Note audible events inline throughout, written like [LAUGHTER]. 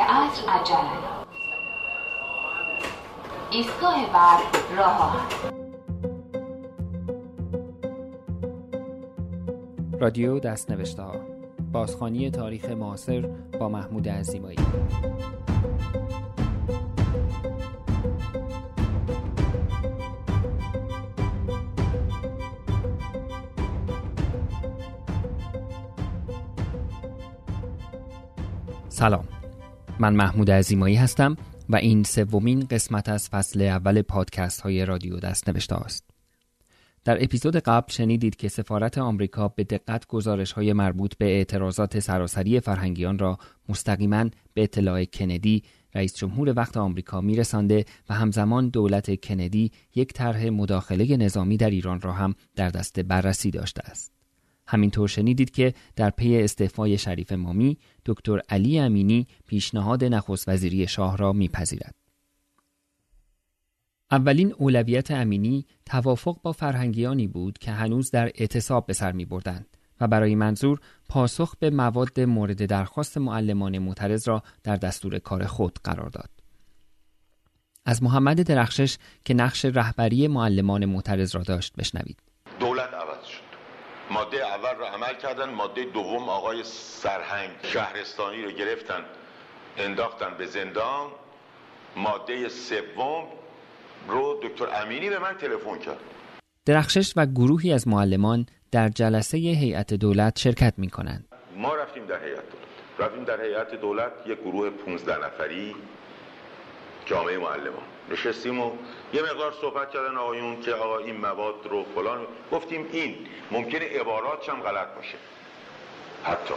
عصر عجله ایستگاه بعد راه رادیو دست نوشته ها. بازخانی تاریخ معاصر با محمود عزیمایی. سلام. من محمود عزیمایی هستم و این سومین قسمت از فصل اول پادکست های رادیو دست نوشته است. در اپیزود قبل شنیدید که سفارت آمریکا به دقت گزارش های مربوط به اعتراضات سراسری فرهنگیان را مستقیما به اطلاع کندی رئیس جمهور وقت آمریکا میرسانده و همزمان دولت کندی یک طرح مداخله نظامی در ایران را هم در دست بررسی داشته است. همینطور شنیدید که در پی استعفای شریف مامی دکتر علی امینی پیشنهاد نخست وزیری شاه را میپذیرد. اولین اولویت امینی توافق با فرهنگیانی بود که هنوز در اعتصاب به سر می بردند و برای منظور پاسخ به مواد مورد درخواست معلمان معترض را در دستور کار خود قرار داد. از محمد درخشش که نقش رهبری معلمان معترض را داشت بشنوید. دولت عوض شد. ماده را عمل کردن. ماده دوم آقای سرهنگ شهرستانی رو گرفتن انداختن به زندان. ماده سوم رو دکتر امینی به من تلفن کرد. درخشش و گروهی از معلمان در جلسه هیئت دولت شرکت می کنند. ما رفتیم در هیئت دولت. رفتیم در هیئت دولت یک گروه 15 نفری جامعه معلمان. نشستیم و یه مقدار صحبت کردن آقایون که آقا این مواد رو فلان گفتیم این ممکنه عباراتش هم غلط باشه. حتی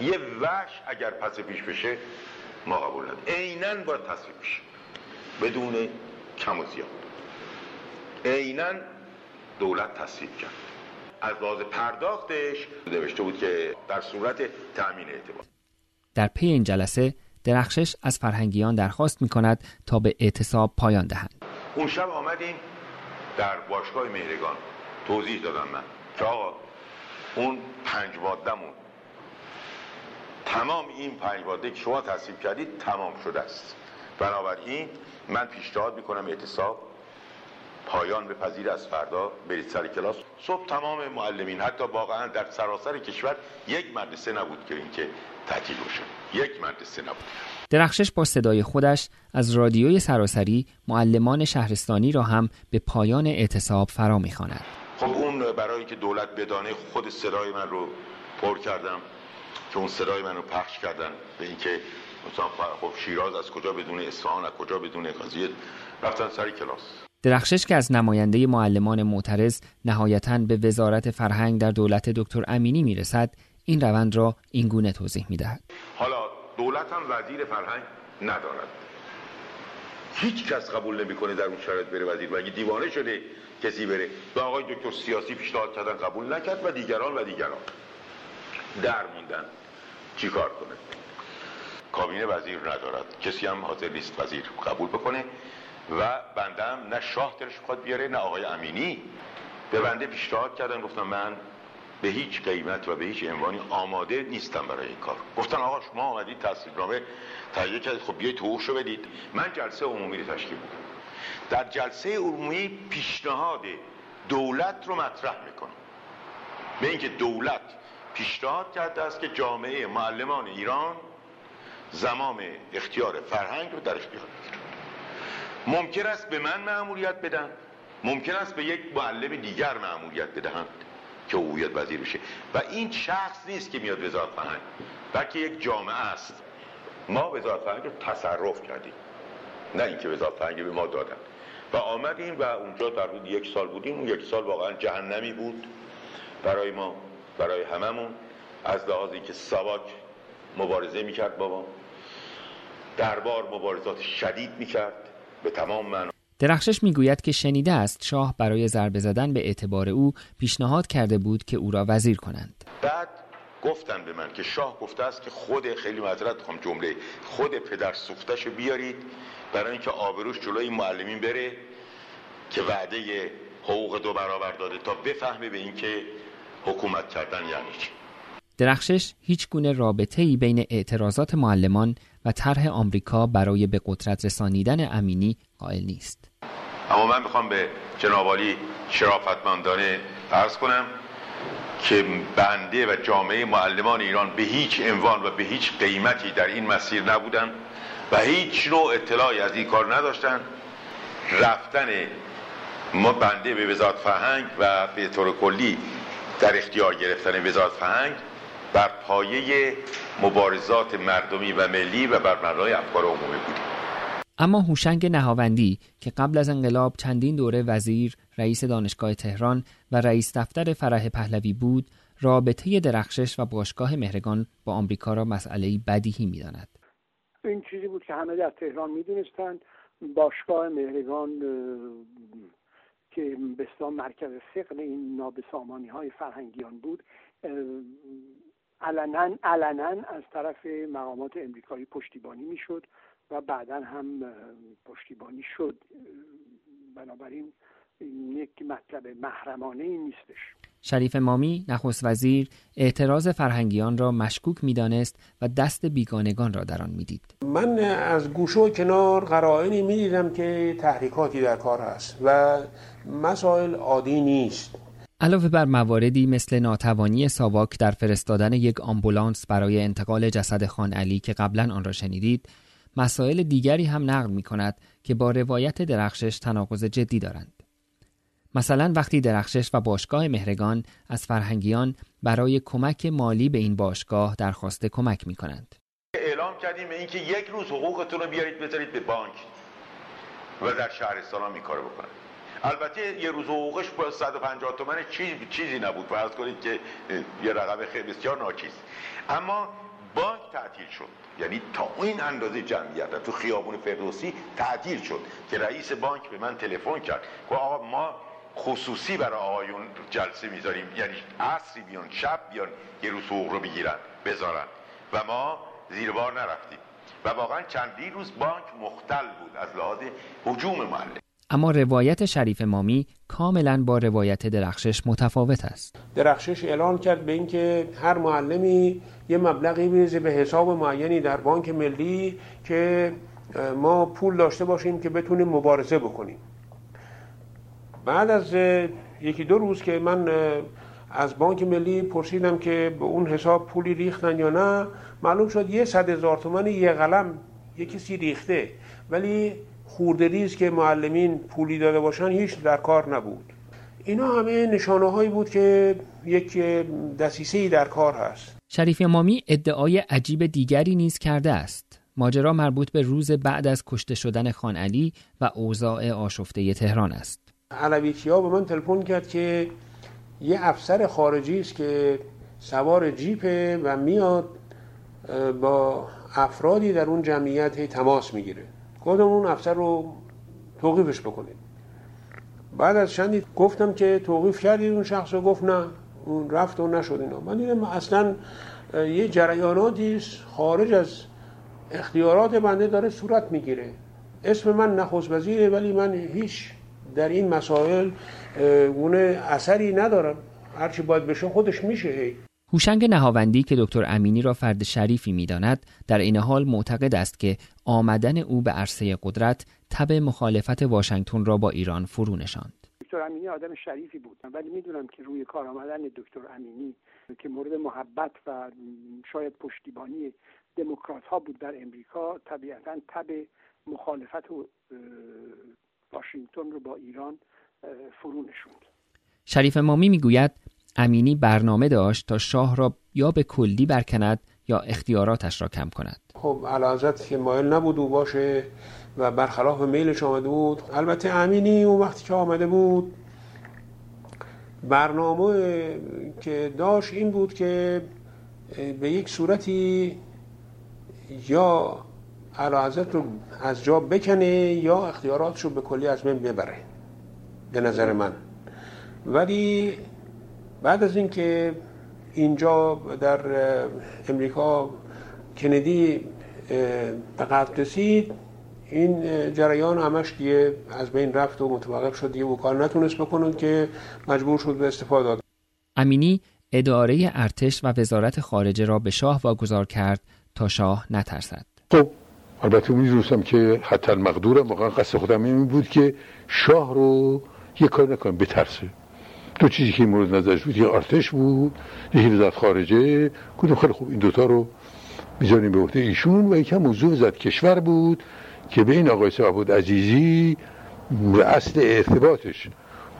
یه وش اگر پس پیش بشه ما قبول ندیم عینا باید تصویب بشه. بدون کم و زیاد. عینا دولت تصویب کرد. از لحاظ پرداختش نوشته بود که در صورت تأمین اعتبار. در پی این جلسه درخشش از فرهنگیان درخواست می کند تا به اعتصاب پایان دهند. اون شب آمدیم در باشگاه مهرگان. توضیح دادم من. که اون پنج مادهمون تمام این پنج ماده که شما تصویب کردید تمام شده است. بنابراین من پیشنهاد می‌کنم اعتصاب پایان به پذیر از فردا برید سر کلاس. صبح تمام معلمین حتی واقعا در سراسر کشور یک مدرسه نبود که اینکه تعطیل بشه یک مدرسه نبود. درخشش با صدای خودش از رادیوی سراسری معلمان شهرستانی را هم به پایان اعتصاب فرا می‌خواند. خب اون برای که دولت بدانه خود صدای من رو پر کردم که اون صدای من رو پخش کردن به اینکه مثلا خب شیراز از کجا بدون اصفهان از کجا بدون قضیه رفتن سر کلاس. درخشش که از نماینده معلمان معترض نهایتا به وزارت فرهنگ در دولت دکتر امینی می‌رسد این روند را این گونه توضیح می‌دهد. حالا دولت هم وزیر فرهنگ ندارد. هیچ کس قبول نمی‌کنه در اون شرایط بره وزیر. مگه دیوانه شده کسی بره؟ و آقای دکتر سیاسی پیشنهاد کردن قبول نکرد و دیگران و دیگران. در موندن چیکار کنه؟ کابینه وزیر ندارد. کسی هم حاضر نیست وزیر قبول بکنه. و بنده هم نه شاه دلش خود بیاره نه آقای امینی. به بنده پیشنهاد کردن گفتم من به هیچ قیمت و به هیچ عنوانی آماده نیستم برای این کار. گفتن آقا شما آمدید تصویبنامه تهیه کردید خب بیایید حقوقشو بدید. من جلسه عمومی رو تشکیل میدم. در جلسه عمومی پیشنهاد دولت رو مطرح می‌کنم. به اینکه دولت پیشنهاد کرده است که جامعه معلمان ایران زمام اختیار فرهنگ رو در اختیار ممکن است به من معمولیت بدن. ممکن است به یک معلم دیگر معمولیت بدهند که او بیاد وزیر بشه. و این شخص نیست که میاد وزارت فرهنگ بلکه یک جامعه است. ما وزارت فرهنگ رو تصرف کردیم. نه اینکه وزارت فرهنگ به ما دادن. و آمدیم و اونجا در حدود یک سال بودیم. اون یک سال واقعا جهنمی بود. برای ما برای هممون. از لحاظی که سواک مبارزه می‌کرد بابا. دربار مبارزات شدید می‌کرد. به تمام معنا درخشش می‌گوید که شنیده است شاه برای ضربه زدن به اعتبار او پیشنهاد کرده بود که او را وزیر کنند. بعد گفتن به من که شاه گفته است که خود خیلی معذرت خواهم جمله خود پدر سوختش بیارید برای اینکه آبروش جلوی معلمین بره که وعده حقوق دو برابر داده تا بفهمه به اینکه حکومت کردن یعنی چی. درخشش هیچ گونه رابطه ای بین اعتراضات معلمان و طرح آمریکا برای به قدرت رسانیدن امینی قائل نیست. اما من می‌خوام به جنابالی شرافتمندانه عرض کنم که بنده و جامعه معلمان ایران به هیچ عنوان و به هیچ قیمتی در این مسیر نبودن و هیچ نوع اطلاعی از این کار نداشتن رفتن ما بنده به وزارت فرهنگ و به طور کلی در اختیار گرفتن وزارت فرهنگ بر پایه مبارزات مردمی و ملی و بر مبنای افکار عمومی بودیم اما هوشنگ نهاوندی که قبل از انقلاب چندین دوره وزیر، رئیس دانشگاه تهران و رئیس دفتر فرح پهلوی بود، رابطه درخشش و باشگاه مهرگان با آمریکا را مسئله بدیهی می‌داند. این چیزی بود که همه در تهران می‌دونستند باشگاه مهرگان که به مرکز سقل این نابسامانی های فرهنگیان بود علنا علنا از طرف مقامات امریکایی پشتیبانی می‌شد و بعدا هم پشتیبانی شد. بنابراین این یک مطلب محرمانه ای نیستش. شریف مامی نخست وزیر اعتراض فرهنگیان را مشکوک می‌دانست و دست بیگانگان را در آن می‌دید. من از گوشه و کنار قرائنی می‌دیدم که تحریکاتی در کار است و مسائل عادی نیست. علاوه بر مواردی مثل ناتوانی ساواک در فرستادن یک آمبولانس برای انتقال جسد خان علی که قبلا آن را شنیدید مسائل دیگری هم نقل می کند که با روایت درخشش تناقض جدی دارند مثلا وقتی درخشش و باشگاه مهرگان از فرهنگیان برای کمک مالی به این باشگاه درخواست کمک می کنند. اعلام کردیم به اینکه یک روز حقوقتون رو بیارید بذارید به بانک و در شهرستان ها می کار بکنند البته یه روز حقوقش با 150 تومن چیز چیزی نبود. فرض کنید که یه رقم خیلی بسیار ناچیز. اما بانک تعطیل شد. یعنی تا این اندازه جمعیت تو خیابون فردوسی تعطیل شد که رئیس بانک به من تلفن کرد. که آقا ما خصوصی برای آقایون جلسه می‌ذاریم. یعنی عصری بیان شب بیان یه روز حقوق رو بگیرن بذارن. و ما زیر بار نرفتیم. و واقعا چندی روز بانک مختل بود از لحاظ حجوم معلم اما روایت شریف مامی کاملا با روایت درخشش متفاوت است. درخشش اعلان کرد به اینکه هر معلمی یه مبلغی بریزه به حساب معینی در بانک ملی که ما پول داشته باشیم که بتونیم مبارزه بکنیم. بعد از یکی دو روز که من از بانک ملی پرسیدم که به اون حساب پولی ریختن یا نه معلوم شد یه صد هزار تومن یه قلم یه کسی ریخته. ولی خوردریز که معلمین پولی داده باشن هیچ در کار نبود. اینا همه نشانه هایی بود که یک دسیسه در کار هست. شریف مامی ادعای عجیب دیگری نیز کرده است. ماجرا مربوط به روز بعد از کشته شدن خان علی و اوضاع آشفته تهران است. علویتی ها به من تلفن کرد که یه افسر خارجی است که سوار جیپه و میاد با افرادی در اون جمعیت تماس می‌گیره. گفتم اون افسر رو توقیفش بکنید بعد از چندی گفتم که توقیف کردید اون شخص رو؟ گفت نه. اون رفت و نشد اینا. من دیدم اصلا یه جریاناتی خارج از اختیارات بنده داره صورت می‌گیره. اسم من نخست وزیره ولی من هیچ در این مسائل گونه اثری ندارم. هرچی باید بشه خودش میشه هی. هوشنگ نهاوندی که دکتر امینی را فرد شریفی می‌داند در این حال معتقد است که آمدن او به عرصه قدرت تب مخالفت واشنگتن را با ایران فرو نشاند. دکتر امینی آدم شریفی بود ولی می‌دونم که روی کار آمدن دکتر امینی که مورد محبت و شاید پشتیبانی دموکرات ها بود در امریکا طبیعتا تب مخالفت واشنگتن رو با ایران فرو نشوند شریف مامی می‌گوید امینی برنامه داشت تا شاه را یا به کلی برکند یا اختیاراتش را کم کند. خب علازت که مایل نبود او باشه و برخلاف میلش آمده بود. البته امینی اون وقتی که آمده بود برنامه که داشت این بود که به یک صورتی یا علازت رو از جا بکنه یا اختیاراتش رو به کلی از من ببره به نظر من. ولی بعد از اینکه اینجا در امریکا کندی به قتل رسید این جریان همش دیگه از بین رفت و متوقف شد دیگه. کار نتونست بکنند که مجبور شد به استفاده داد. امینی اداره ارتش و وزارت خارجه را به شاه واگذار کرد تا شاه نترسد. خب البته می‌دونستم که حتی المقدورم واقعا قصد خودم این بود که شاه رو یه کار نکنم بترسه. دو چیزی که مورد نظرش بود یه ارتش بود یه وزارت خارجه. گفتم خیلی خوب این دوتا رو می‌ذاریم به عهده ایشون. و یکم موضوع وزارت کشور بود که به این آقای صاحب عزیزی اصل ارتباطش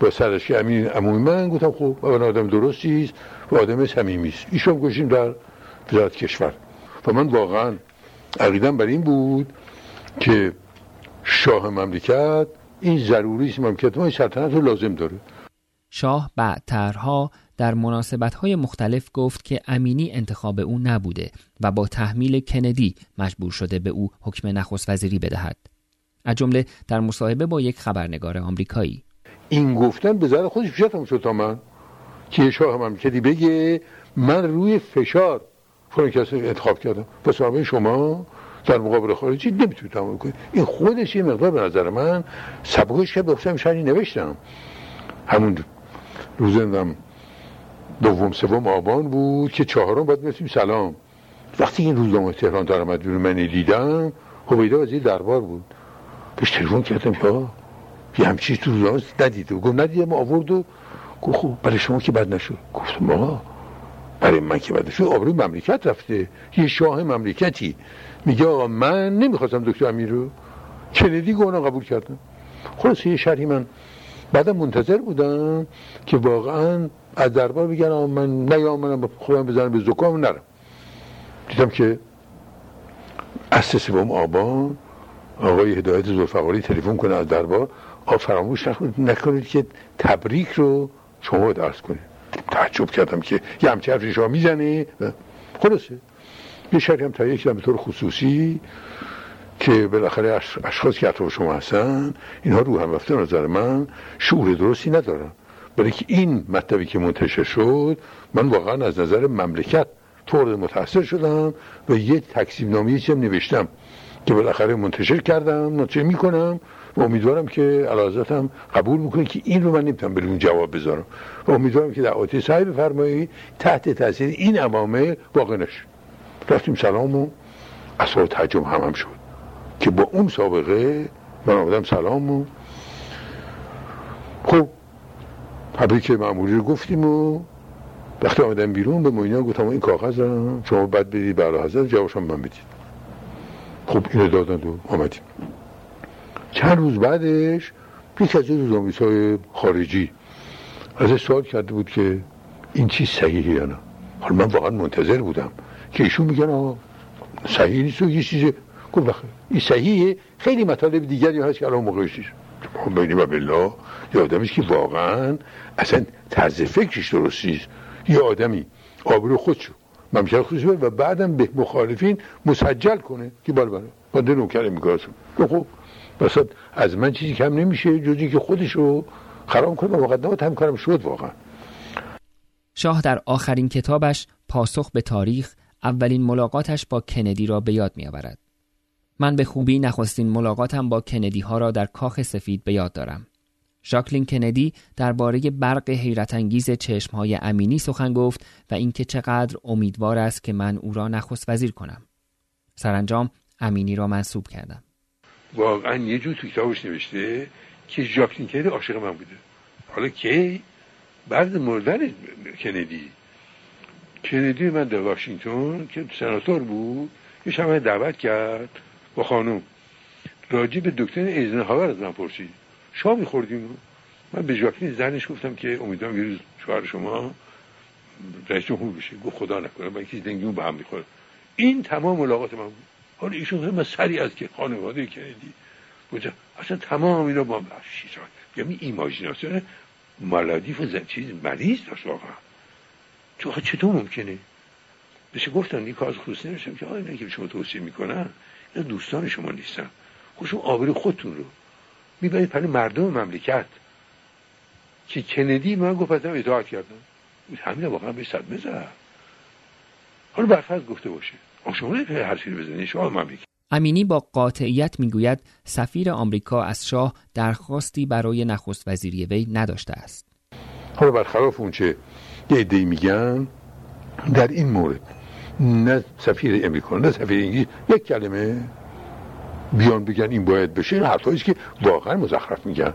با سرش امین عمومی من گفتم خب اون آدم درستی است و آدم صمیمی است. ایشون گوشیم در وزارت کشور. و من واقعا عقیدم بر این بود که شاه مملکت این ضروری است مملکت ما این سلطنت رو لازم داره. شاه بعدترها در های مختلف گفت که امینی انتخاب او نبوده و با تحمیل کندی مجبور شده به او حکم نخست وزیری بدهد. از جمله در مصاحبه با یک خبرنگار آمریکایی. این گفتن به ذره خودش پیشتم شد تا من. که شاه مملکتی بگه من روی فشار فلان کسی انتخاب کردم. پس شما در مقابل خارجی نمی‌تونید تعامل کنید. این خودش یه مقدار به نظر من سبکش که گفتم شانی نوشتم. همون روزندم دوم سوم آبان بود که چهارم باید مثل سلام. وقتی این روزنامه تهران در آمد من دیدم از وزیر دربار بود. بهش تلفن کردم یا یه همچی تو روزنامه ندیده. گفت ندیدم آورد و گفت خوب برای شما که بد نشد. گفتم ما برای من که بد نشد. آبروی مملکت رفته. یه شاه مملکتی. میگه آقا من نمی‌خواستم دکتر امیر رو. کندی گونه قبول کردم. خلاص یه شرحی من بعدم منتظر بودم که واقعا از دربار بگن من نیامنم خودم بزنم به زکام نرم. دیدم که از سوم آبان آقای هدایت زلفقاری تلفن کنه از دربار. آ فراموش نکنید که تبریک رو شما درس کنید. تعجب کردم که یه همچه حرفی شما می‌زنه خلاصه یه شرحی هم تا یک به طور خصوصی. که بالاخره اشخاص که اطراف شما هستن اینها رو هم رفته نظر من شعور درستی ندارن برای که این مطلبی که منتشر شد من واقعا از نظر مملکت طور متاثر شدم و یه تکسیب نامی چیم نوشتم که بالاخره منتشر کردم ناچه می‌کنم و امیدوارم که علازتم قبول می‌کنه که این رو من نمی‌تونم بدون جواب بذارم. و امیدوارم که در آتی صاحب فرمایی تحت تاثیر این عوامل واقع نشه. رفتیم سلام و اصلا تحجم هم, هم شد. که با اون سابقه من آمدم سلام و خب که معمولی رو گفتیم و وقتی آمدم بیرون به موینا گفتم این کاغذ رو شما بعد بدید برای حضرت جوابشم من بدید. خب اینو دادن و آمدیم. چند روز بعدش یک از روزنامه‌نویس های خارجی از سوال کرده بود که این چیز صحیحه یا نه؟ حالا من واقعا منتظر بودم که ایشون میگن آقا صحیح نیست و یه چیز گفت بخیر. این صحیحه. خیلی مطالب دیگری هست که الان موقعش نیست بینی و بالله. یه آدمی که واقعا اصلا طرز فکرش درست نیست. یه آدمی. آبرو خودشو. مملکت خودش و بعدم به مخالفین مسجل کنه که بله بله. بنده نوکر میگاز خب بس از من چیزی کم نمیشه جزی که خودش رو خراب کنه و مقدمات هم کارم شد واقعا. شاه در آخرین کتابش پاسخ به تاریخ اولین ملاقاتش با کندی را به یاد میآورد. من به خوبی نخستین ملاقاتم با کندی ها را در کاخ سفید به یاد دارم. ژاکلین کندی درباره برق حیرت انگیز چشم های امینی سخن گفت و اینکه چقدر امیدوار است که من او را نخست وزیر کنم. سرانجام امینی را منصوب کردم. واقعا یه جو تو کتابش نوشته که ژاکلین کندی عاشق من بوده. حالا کی بعد مردن کندی کندی من در واشنگتن که سناتور بود یه شما دعوت کرد با خانم راجع به دکتر ایزنهاور از من پرسید. شما میخوردیم من به ژاکلین زنش گفتم که امیدوارم یه روز شوهر شما رئیس جمهور بشه. گفت خدا نکنه من کسی دنگیون به هم می‌خوره. این تمام ملاقات من بود. حالا ایشون خیلی سری از که خانواده کندی. بود اصلا تمام اینا با شیزان یعنی ایماجیناسیون مالادیف و چیز مریض داشت واقعا. تو چطور ممکنه؟ بشه گفتن این کار خصوصی نمیشم. که آیا که شما توصیه می‌کنن اینا دوستان شما نیستن خوشم آبرو خودتون رو می‌برید پلی مردم مملکت. که کندی من گفت ازم اطاعت کردم. همین واقعا به صدمه زد حالا برفرض گفته باشه. شما هر حرفی بزنید شما مملکت. امینی با قاطعیت می‌گوید سفیر آمریکا از شاه درخواستی برای نخست وزیری وی نداشته است. حالا برخلاف اونچه یه میگن در این مورد نه سفیر امریکا نه سفیر انگلیس. یک کلمه. بیان بگن این باید بشه این حرفایی که واقعا مزخرف میگن.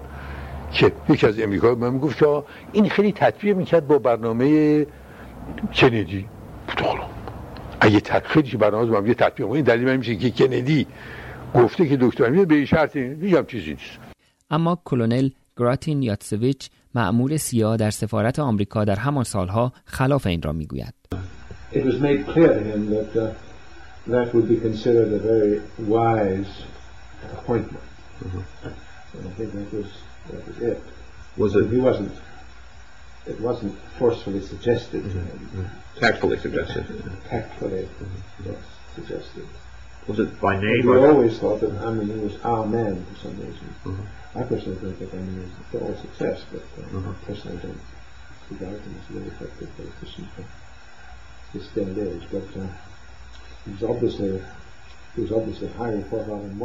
که یکی از امریکا من می‌گفت که این خیلی تطبیق می‌کرد با برنامه کندی. اگه خیلی برنامه با هم یه تطبیق این دلیل من میشه که کندی گفته که دکتر امیر به شرط میگم چیزی نیست. اما کلونل گراتین یاتسویچ معمول سیا در سفارت آمریکا در همان سالها خلاف این را می‌گوید. It was made clear to him that uh, that would be considered a very wise appointment. Mm-hmm. And I think that was that was it. Was it? He wasn't. It wasn't forcefully suggested. Mm-hmm. Mm-hmm. Tactfully suggested. [LAUGHS] Tactfully, yes, suggested. Was it by name? We always thought that I mean he was our man for some reason. Mm-hmm. I personally think that I mean it's all success, but uh, mm-hmm. I personally don't regard him as a very effective politician for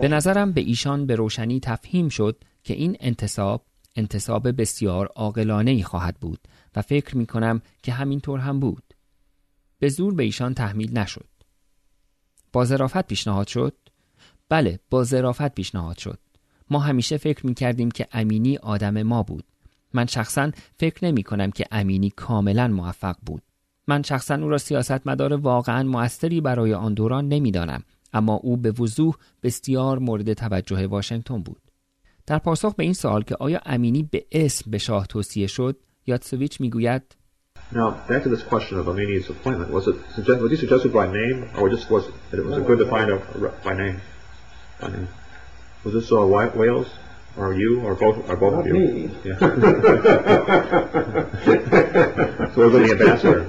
به نظرم به ایشان به روشنی تفهیم شد که این انتصاب انتصاب بسیار عاقلانه ای خواهد بود و فکر می کنم که همینطور هم بود. به زور به ایشان تحمیل نشد. با ظرافت پیشنهاد شد؟ بله با ظرافت پیشنهاد شد ما همیشه فکر می کردیم که امینی آدم ما بود من شخصا فکر نمی کنم که امینی کاملا موفق بود من شخصا او را سیاستمدار واقعا موثری برای آن دوران نمی‌دانم اما او به وضوح بسیار مورد توجه واشنگتن بود در پاسخ به این سوال که آیا امینی به اسم به شاه توصیه شد یادسویچ می‌گوید Or you, or both, or both of you. Me. Yeah. [LAUGHS] so we're the ambassador.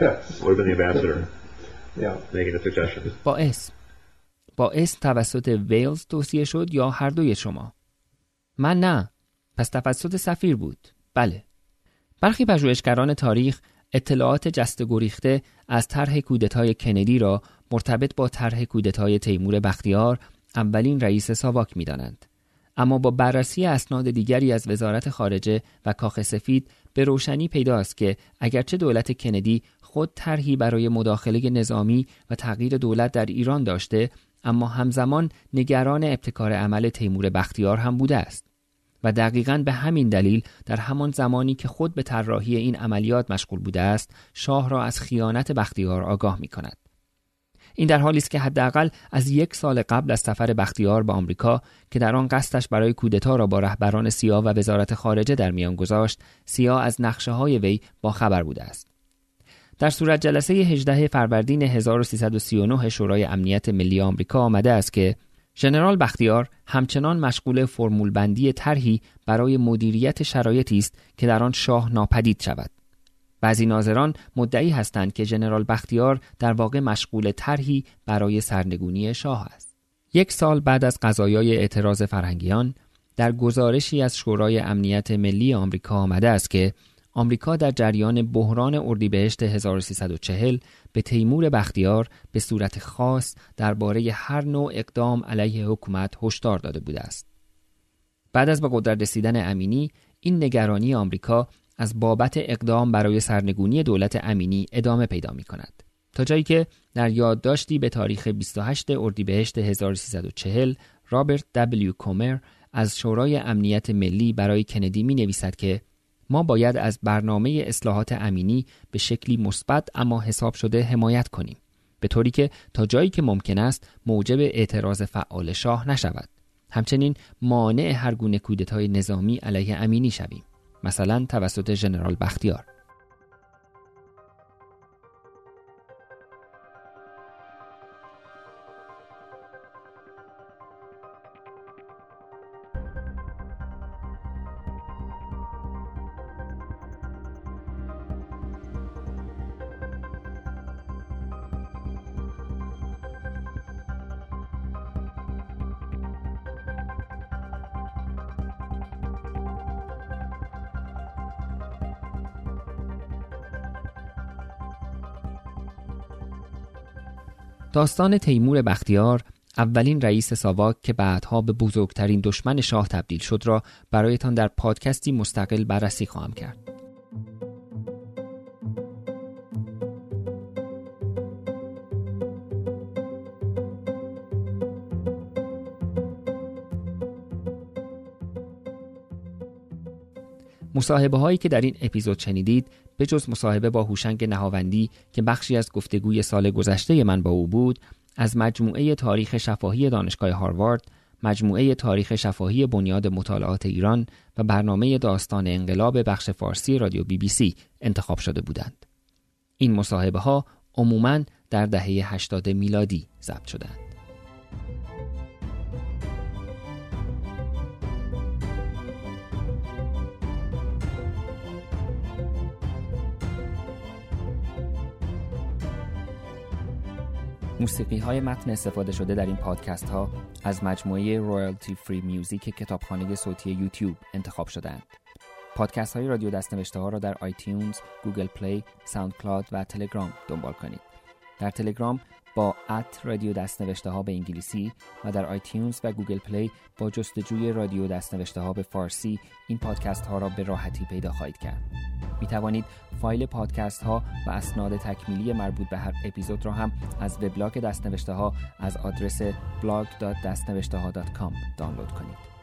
Yes. Been the ambassador. [LAUGHS] Yeah. Making the suggestions. با اسم با اسم توسط ویلز توصیه شد یا هر دوی شما من نه پس توسط سفیر بود بله برخی پژوهشگران تاریخ اطلاعات جست گریخته از طرح کودتای کندی را مرتبط با طرح کودتای تیمور بختیار اولین رئیس ساواک می‌دانند اما با بررسی اسناد دیگری از وزارت خارجه و کاخ سفید به روشنی پیداست که اگرچه دولت کندی خود طرحی برای مداخله نظامی و تغییر دولت در ایران داشته اما همزمان نگران ابتکار عمل تیمور بختیار هم بوده است و دقیقا به همین دلیل در همان زمانی که خود به طراحی این عملیات مشغول بوده است شاه را از خیانت بختیار آگاه می کند. این در حالی است که حداقل از یک سال قبل از سفر بختیار به آمریکا که در آن قصدش برای کودتا را با رهبران سیا و وزارت خارجه در میان گذاشت سیا از نقشه های وی با خبر بوده است در صورت جلسه 18 فروردین 1339 شورای امنیت ملی آمریکا آمده است که ژنرال بختیار همچنان مشغول فرمول بندی طرحی برای مدیریت شرایطی است که در آن شاه ناپدید شود. بعضی ناظران مدعی هستند که ژنرال بختیار در واقع مشغول طرحی برای سرنگونی شاه است. یک سال بعد از قضایای اعتراض فرهنگیان در گزارشی از شورای امنیت ملی آمریکا آمده است که آمریکا در جریان بحران اردیبهشت 1340 به تیمور بختیار به صورت خاص درباره هر نوع اقدام علیه حکومت هشدار داده بوده است. بعد از به قدرت رسیدن امینی این نگرانی آمریکا از بابت اقدام برای سرنگونی دولت امینی ادامه پیدا می کند. تا جایی که در یادداشتی به تاریخ 28 اردیبهشت 1340 رابرت دبلیو کومر از شورای امنیت ملی برای کندی می نویسد که ما باید از برنامه اصلاحات امینی به شکلی مثبت اما حساب شده حمایت کنیم به طوری که تا جایی که ممکن است موجب اعتراض فعال شاه نشود. همچنین مانع هر گونه کودتای نظامی علیه امینی شویم. مثلا توسط ژنرال بختیار. داستان تیمور بختیار اولین رئیس ساواک که بعدها به بزرگترین دشمن شاه تبدیل شد را برایتان در پادکستی مستقل بررسی خواهم کرد. مصاحبه هایی که در این اپیزود شنیدید به جز مصاحبه با هوشنگ نهاوندی که بخشی از گفتگوی سال گذشته من با او بود از مجموعه تاریخ شفاهی دانشگاه هاروارد مجموعه تاریخ شفاهی بنیاد مطالعات ایران و برنامه داستان انقلاب بخش فارسی رادیو بی بی سی انتخاب شده بودند. این مصاحبه ها عموماً در دهه 80 میلادی ضبط شدند. موسیقی های متن استفاده شده در این پادکست ها از مجموعه royalty free music کتابخانه صوتی یوتیوب انتخاب شدند. پادکست های رادیو دستنوشته ها را در iTunes، Google Play، SoundCloud و تلگرام دنبال کنید. در تلگرام با at رادیو دستنوشته ها به انگلیسی و در iTunes و Google Play با جستجوی رادیو دستنوشته ها به فارسی این پادکست ها را به راحتی پیدا خواهید کرد. می توانید فایل پادکست ها و اسناد تکمیلی مربوط به هر اپیزود را هم از وبلاگ دستنوشته ها از آدرس blog.dastnوشته دانلود کنید.